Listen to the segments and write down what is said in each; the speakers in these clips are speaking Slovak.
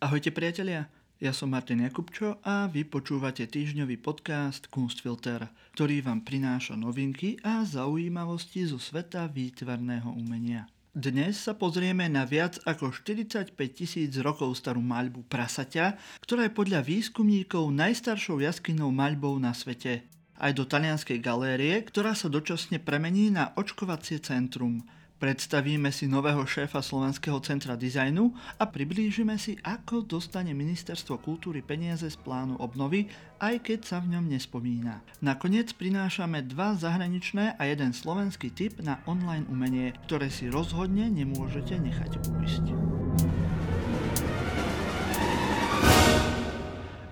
Ahojte priatelia, ja som Martin Jakubčo a vy počúvate týždňový podcast Kunstfilter, ktorý vám prináša novinky a zaujímavosti zo sveta výtvarného umenia. Dnes sa pozrieme na viac ako 45 tisíc rokov starú maľbu Prasaťa, ktorá je podľa výskumníkov najstaršou jaskynou maľbou na svete. Aj do talianskej galérie, ktorá sa dočasne premení na očkovacie centrum – Predstavíme si nového šéfa Slovenského centra dizajnu a priblížime si, ako dostane Ministerstvo kultúry peniaze z plánu obnovy, aj keď sa v ňom nespomína. Nakoniec prinášame dva zahraničné a jeden slovenský tip na online umenie, ktoré si rozhodne nemôžete nechať ujsť.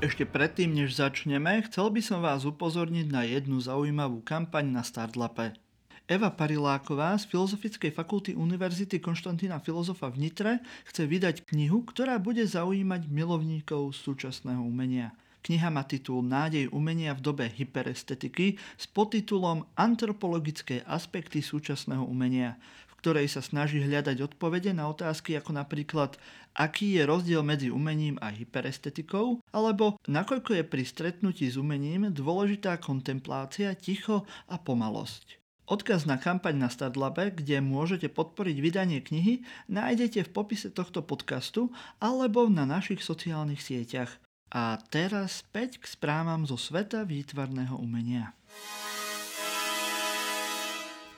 Ešte predtým, než začneme, chcel by som vás upozorniť na jednu zaujímavú kampaň na Startlape. Eva Pariláková z Filozofickej fakulty Univerzity Konštantína Filozofa v Nitre chce vydať knihu, ktorá bude zaujímať milovníkov súčasného umenia. Kniha má titul Nádej umenia v dobe hyperestetiky s podtitulom Antropologické aspekty súčasného umenia, v ktorej sa snaží hľadať odpovede na otázky ako napríklad aký je rozdiel medzi umením a hyperestetikou, alebo nakoľko je pri stretnutí s umením dôležitá kontemplácia, ticho a pomalosť. Odkaz na kampaň na Startlabe, kde môžete podporiť vydanie knihy, nájdete v popise tohto podcastu alebo na našich sociálnych sieťach. A teraz späť k správam zo sveta výtvarného umenia.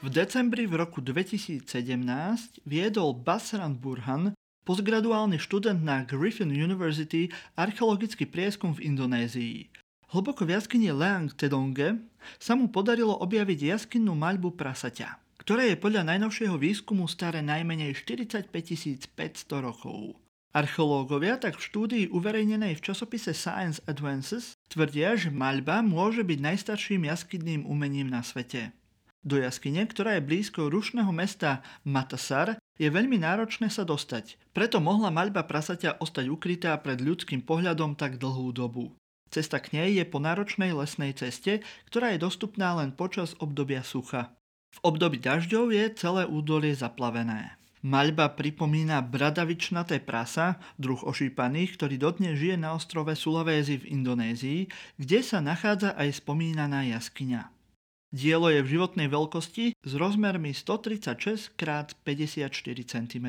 V decembri v roku 2017 viedol Basran Burhan, postgraduálny študent na Griffin University, archeologický prieskum v Indonézii. Hlboko v jaskyni Leang Tedonge sa mu podarilo objaviť jaskinnú maľbu prasaťa, ktoré je podľa najnovšieho výskumu staré najmenej 45 500 rokov. Archeológovia tak v štúdii uverejnenej v časopise Science Advances tvrdia, že maľba môže byť najstarším jaskynným umením na svete. Do jaskyne, ktorá je blízko rušného mesta Matasar, je veľmi náročné sa dostať. Preto mohla maľba prasaťa ostať ukrytá pred ľudským pohľadom tak dlhú dobu. Cesta k nej je po náročnej lesnej ceste, ktorá je dostupná len počas obdobia sucha. V období dažďov je celé údolie zaplavené. Maľba pripomína bradavičnaté prasa, druh ošípaných, ktorý dodnes žije na ostrove Sulawesi v Indonézii, kde sa nachádza aj spomínaná jaskyňa. Dielo je v životnej veľkosti s rozmermi 136 x 54 cm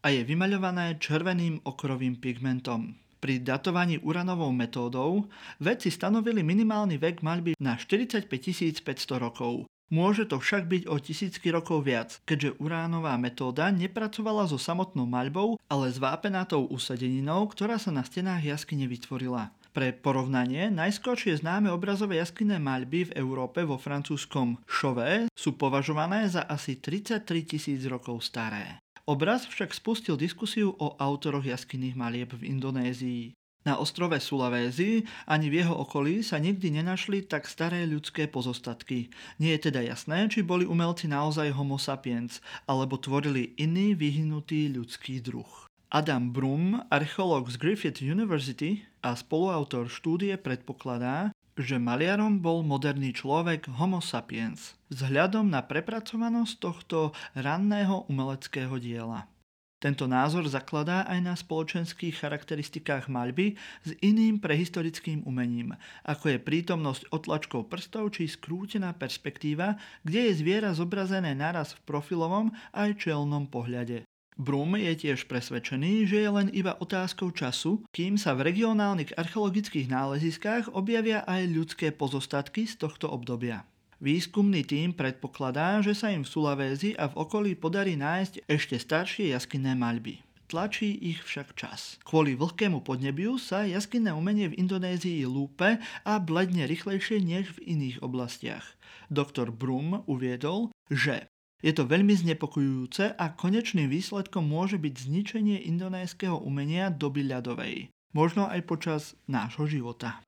a je vymaľované červeným okrovým pigmentom. Pri datovaní uranovou metódou vedci stanovili minimálny vek maľby na 45 500 rokov. Môže to však byť o tisícky rokov viac, keďže uránová metóda nepracovala so samotnou maľbou, ale s vápenatou usadeninou, ktorá sa na stenách jaskyne vytvorila. Pre porovnanie, najskôršie známe obrazové jaskyné maľby v Európe vo francúzskom Chauvet sú považované za asi 33 tisíc rokov staré. Obraz však spustil diskusiu o autoroch jaskinných malieb v Indonézii. Na ostrove Sulawesi ani v jeho okolí sa nikdy nenašli tak staré ľudské pozostatky. Nie je teda jasné, či boli umelci naozaj homo sapiens, alebo tvorili iný vyhnutý ľudský druh. Adam Brum, archeológ z Griffith University a spoluautor štúdie predpokladá, že maliarom bol moderný človek Homo sapiens vzhľadom na prepracovanosť tohto ranného umeleckého diela. Tento názor zakladá aj na spoločenských charakteristikách maľby s iným prehistorickým umením, ako je prítomnosť otlačkov prstov či skrútená perspektíva, kde je zviera zobrazené naraz v profilovom aj čelnom pohľade. Brum je tiež presvedčený, že je len iba otázkou času, kým sa v regionálnych archeologických náleziskách objavia aj ľudské pozostatky z tohto obdobia. Výskumný tím predpokladá, že sa im v Sulavézi a v okolí podarí nájsť ešte staršie jaskinné maľby. Tlačí ich však čas. Kvôli vlhkému podnebiu sa jaskinné umenie v Indonézii lúpe a bledne rýchlejšie než v iných oblastiach. Doktor Brum uviedol, že je to veľmi znepokojujúce a konečným výsledkom môže byť zničenie indonéského umenia doby ľadovej. Možno aj počas nášho života.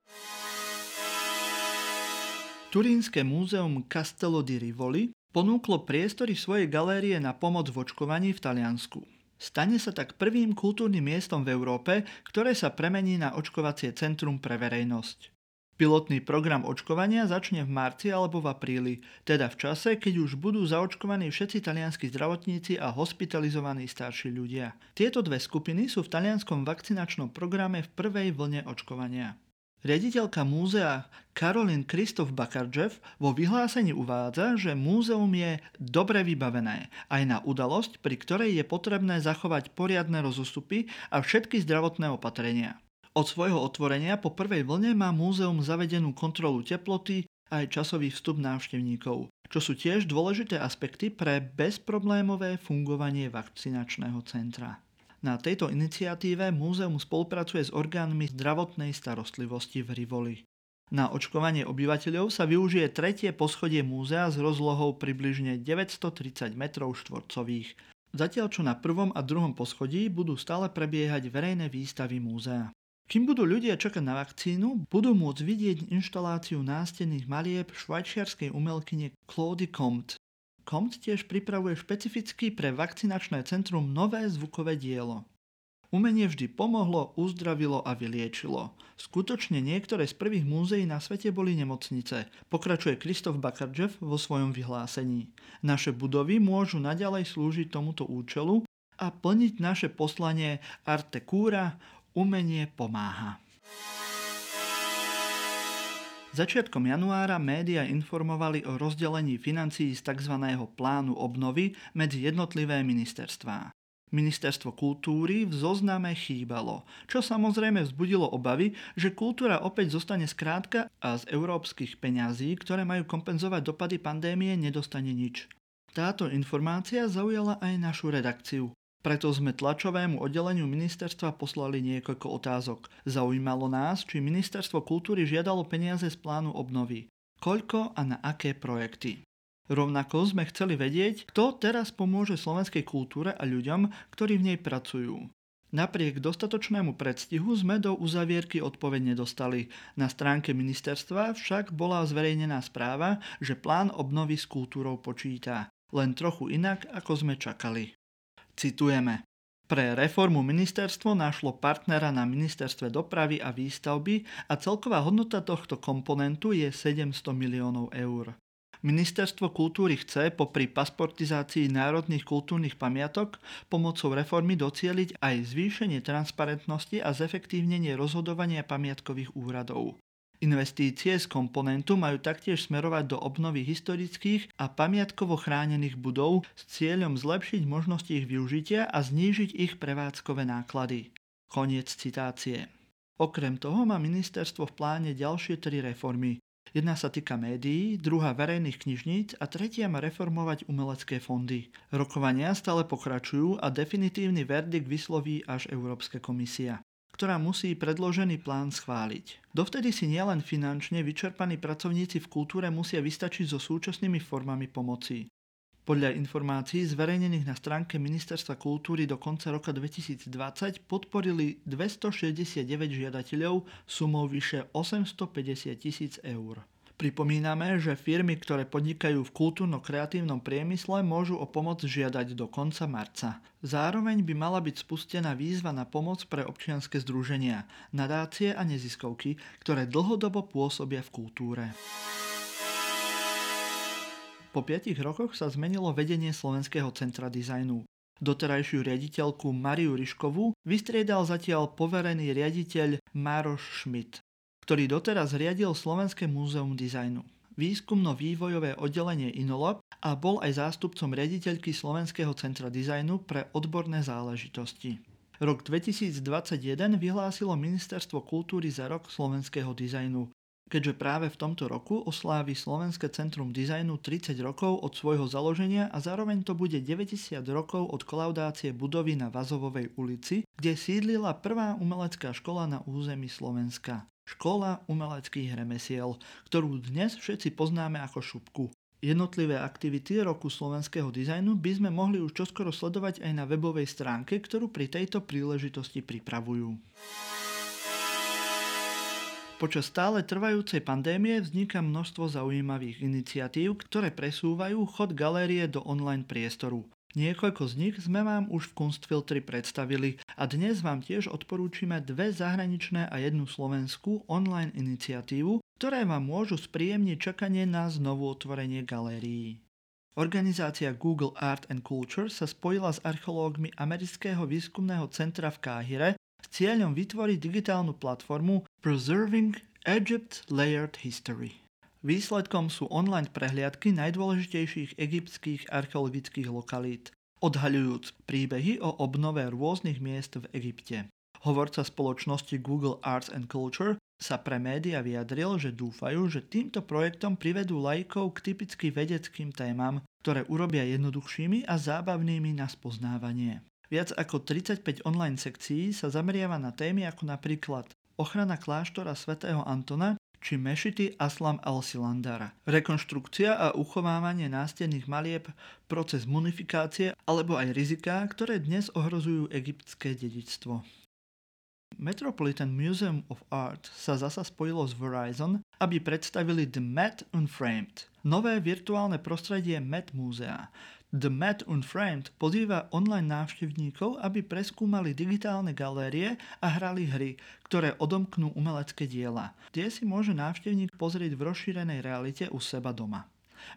Turínske múzeum Castello di Rivoli ponúklo priestory svojej galérie na pomoc v očkovaní v Taliansku. Stane sa tak prvým kultúrnym miestom v Európe, ktoré sa premení na očkovacie centrum pre verejnosť. Pilotný program očkovania začne v marci alebo v apríli, teda v čase, keď už budú zaočkovaní všetci talianskí zdravotníci a hospitalizovaní starší ľudia. Tieto dve skupiny sú v talianskom vakcinačnom programe v prvej vlne očkovania. Riaditeľka múzea Karolin Kristof Bakardžev vo vyhlásení uvádza, že múzeum je dobre vybavené aj na udalosť, pri ktorej je potrebné zachovať poriadne rozostupy a všetky zdravotné opatrenia. Od svojho otvorenia po prvej vlne má múzeum zavedenú kontrolu teploty a aj časový vstup návštevníkov, čo sú tiež dôležité aspekty pre bezproblémové fungovanie vakcinačného centra. Na tejto iniciatíve múzeum spolupracuje s orgánmi zdravotnej starostlivosti v Rivoli. Na očkovanie obyvateľov sa využije tretie poschodie múzea s rozlohou približne 930 m štvorcových. Zatiaľ čo na prvom a druhom poschodí budú stále prebiehať verejné výstavy múzea. Kým budú ľudia čakať na vakcínu, budú môcť vidieť inštaláciu nástenných malieb švajčiarskej umelkyne Claude Comte. Comte tiež pripravuje špecificky pre vakcinačné centrum nové zvukové dielo. Umenie vždy pomohlo, uzdravilo a vyliečilo. Skutočne niektoré z prvých múzeí na svete boli nemocnice, pokračuje Kristof Bakardžev vo svojom vyhlásení. Naše budovy môžu naďalej slúžiť tomuto účelu a plniť naše poslanie Arte Cura, Umenie pomáha. Začiatkom januára média informovali o rozdelení financií z tzv. plánu obnovy medzi jednotlivé ministerstvá. Ministerstvo kultúry v zozname chýbalo, čo samozrejme vzbudilo obavy, že kultúra opäť zostane skrátka a z európskych peňazí, ktoré majú kompenzovať dopady pandémie, nedostane nič. Táto informácia zaujala aj našu redakciu. Preto sme tlačovému oddeleniu ministerstva poslali niekoľko otázok. Zaujímalo nás, či ministerstvo kultúry žiadalo peniaze z plánu obnovy. Koľko a na aké projekty. Rovnako sme chceli vedieť, kto teraz pomôže slovenskej kultúre a ľuďom, ktorí v nej pracujú. Napriek dostatočnému predstihu sme do uzavierky odpoveď nedostali. Na stránke ministerstva však bola zverejnená správa, že plán obnovy s kultúrou počíta. Len trochu inak, ako sme čakali. Citujeme. Pre reformu ministerstvo našlo partnera na ministerstve dopravy a výstavby a celková hodnota tohto komponentu je 700 miliónov eur. Ministerstvo kultúry chce popri pasportizácii národných kultúrnych pamiatok pomocou reformy docieliť aj zvýšenie transparentnosti a zefektívnenie rozhodovania pamiatkových úradov. Investície z komponentu majú taktiež smerovať do obnovy historických a pamiatkovo chránených budov s cieľom zlepšiť možnosti ich využitia a znížiť ich prevádzkové náklady. Koniec citácie. Okrem toho má ministerstvo v pláne ďalšie tri reformy. Jedna sa týka médií, druhá verejných knižníc a tretia má reformovať umelecké fondy. Rokovania stále pokračujú a definitívny verdikt vysloví až Európska komisia ktorá musí predložený plán schváliť. Dovtedy si nielen finančne vyčerpaní pracovníci v kultúre musia vystačiť so súčasnými formami pomoci. Podľa informácií zverejnených na stránke Ministerstva kultúry do konca roka 2020 podporili 269 žiadateľov sumou vyše 850 tisíc eur. Pripomíname, že firmy, ktoré podnikajú v kultúrno-kreatívnom priemysle, môžu o pomoc žiadať do konca marca. Zároveň by mala byť spustená výzva na pomoc pre občianske združenia, nadácie a neziskovky, ktoré dlhodobo pôsobia v kultúre. Po 5 rokoch sa zmenilo vedenie Slovenského centra dizajnu. Doterajšiu riaditeľku Mariu Ryškovú vystriedal zatiaľ poverený riaditeľ Mároš Schmidt ktorý doteraz riadil Slovenské múzeum dizajnu výskumno-vývojové oddelenie Inolob a bol aj zástupcom riaditeľky Slovenského centra dizajnu pre odborné záležitosti. Rok 2021 vyhlásilo Ministerstvo kultúry za rok slovenského dizajnu, keďže práve v tomto roku oslávi Slovenské centrum dizajnu 30 rokov od svojho založenia a zároveň to bude 90 rokov od kolaudácie budovy na Vazovovej ulici, kde sídlila prvá umelecká škola na území Slovenska. Škola umeleckých remesiel, ktorú dnes všetci poznáme ako šupku. Jednotlivé aktivity roku slovenského dizajnu by sme mohli už čoskoro sledovať aj na webovej stránke, ktorú pri tejto príležitosti pripravujú. Počas stále trvajúcej pandémie vzniká množstvo zaujímavých iniciatív, ktoré presúvajú chod galérie do online priestoru. Niekoľko z nich sme vám už v Kunstfiltri predstavili a dnes vám tiež odporúčime dve zahraničné a jednu slovenskú online iniciatívu, ktoré vám môžu spríjemniť čakanie na znovu otvorenie galérií. Organizácia Google Art and Culture sa spojila s archeológmi Amerického výskumného centra v Káhire s cieľom vytvoriť digitálnu platformu Preserving Egypt Layered History. Výsledkom sú online prehliadky najdôležitejších egyptských archeologických lokalít, odhaľujúc príbehy o obnove rôznych miest v Egypte. Hovorca spoločnosti Google Arts and Culture sa pre média vyjadril, že dúfajú, že týmto projektom privedú lajkov k typicky vedeckým témam, ktoré urobia jednoduchšími a zábavnými na spoznávanie. Viac ako 35 online sekcií sa zameriava na témy ako napríklad ochrana kláštora svätého Antona či mešity Aslam al-Silandara, rekonštrukcia a uchovávanie nástenných malieb, proces munifikácie alebo aj riziká, ktoré dnes ohrozujú egyptské dedičstvo. Metropolitan Museum of Art sa zasa spojilo s Verizon, aby predstavili The Met Unframed, nové virtuálne prostredie Met Múzea. The Met Unframed pozýva online návštevníkov, aby preskúmali digitálne galérie a hrali hry, ktoré odomknú umelecké diela. Tie si môže návštevník pozrieť v rozšírenej realite u seba doma.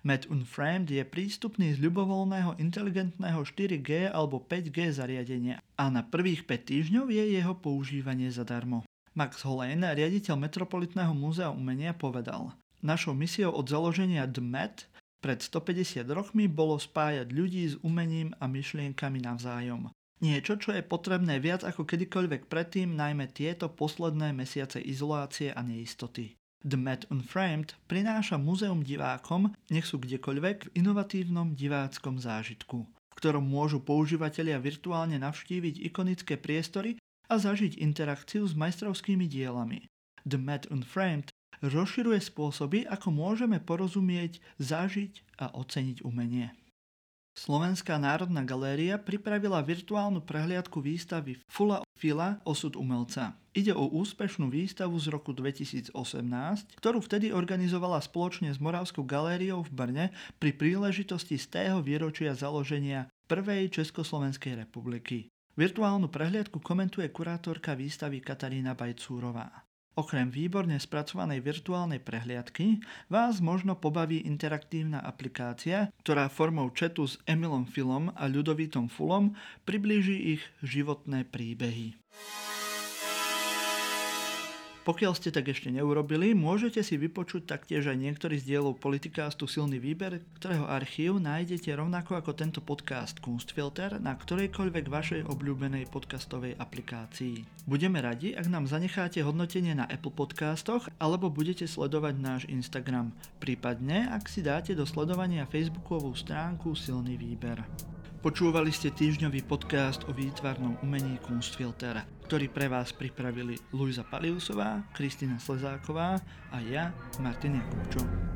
Met Unframed je prístupný z ľubovoľného inteligentného 4G alebo 5G zariadenia a na prvých 5 týždňov je jeho používanie zadarmo. Max Hollane, riaditeľ Metropolitného múzea umenia, povedal Našou misiou od založenia The Met pred 150 rokmi bolo spájať ľudí s umením a myšlienkami navzájom. Niečo, čo je potrebné viac ako kedykoľvek predtým, najmä tieto posledné mesiace izolácie a neistoty. The Met Unframed prináša muzeum divákom, nech sú kdekoľvek, v inovatívnom diváckom zážitku, v ktorom môžu používateľia virtuálne navštíviť ikonické priestory a zažiť interakciu s majstrovskými dielami. The Met Unframed rozširuje spôsoby, ako môžeme porozumieť, zažiť a oceniť umenie. Slovenská národná galéria pripravila virtuálnu prehliadku výstavy Fula Fila Osud umelca. Ide o úspešnú výstavu z roku 2018, ktorú vtedy organizovala spoločne s Moravskou galériou v Brne pri príležitosti z tého výročia založenia Prvej Československej republiky. Virtuálnu prehliadku komentuje kurátorka výstavy Katarína Bajcúrová. Okrem výborne spracovanej virtuálnej prehliadky vás možno pobaví interaktívna aplikácia, ktorá formou chatu s Emilom Filom a Ľudovítom Fulom priblíži ich životné príbehy. Pokiaľ ste tak ešte neurobili, môžete si vypočuť taktiež aj niektorý z dielov politikástu Silný výber, ktorého archív nájdete rovnako ako tento podcast Kunstfilter na ktorejkoľvek vašej obľúbenej podcastovej aplikácii. Budeme radi, ak nám zanecháte hodnotenie na Apple podcastoch alebo budete sledovať náš Instagram, prípadne ak si dáte do sledovania facebookovú stránku Silný výber. Počúvali ste týždňový podcast o výtvarnom umení Kunstfilter, ktorý pre vás pripravili Luisa Paliusová, Kristina Slezáková a ja, Martin Jakubčov.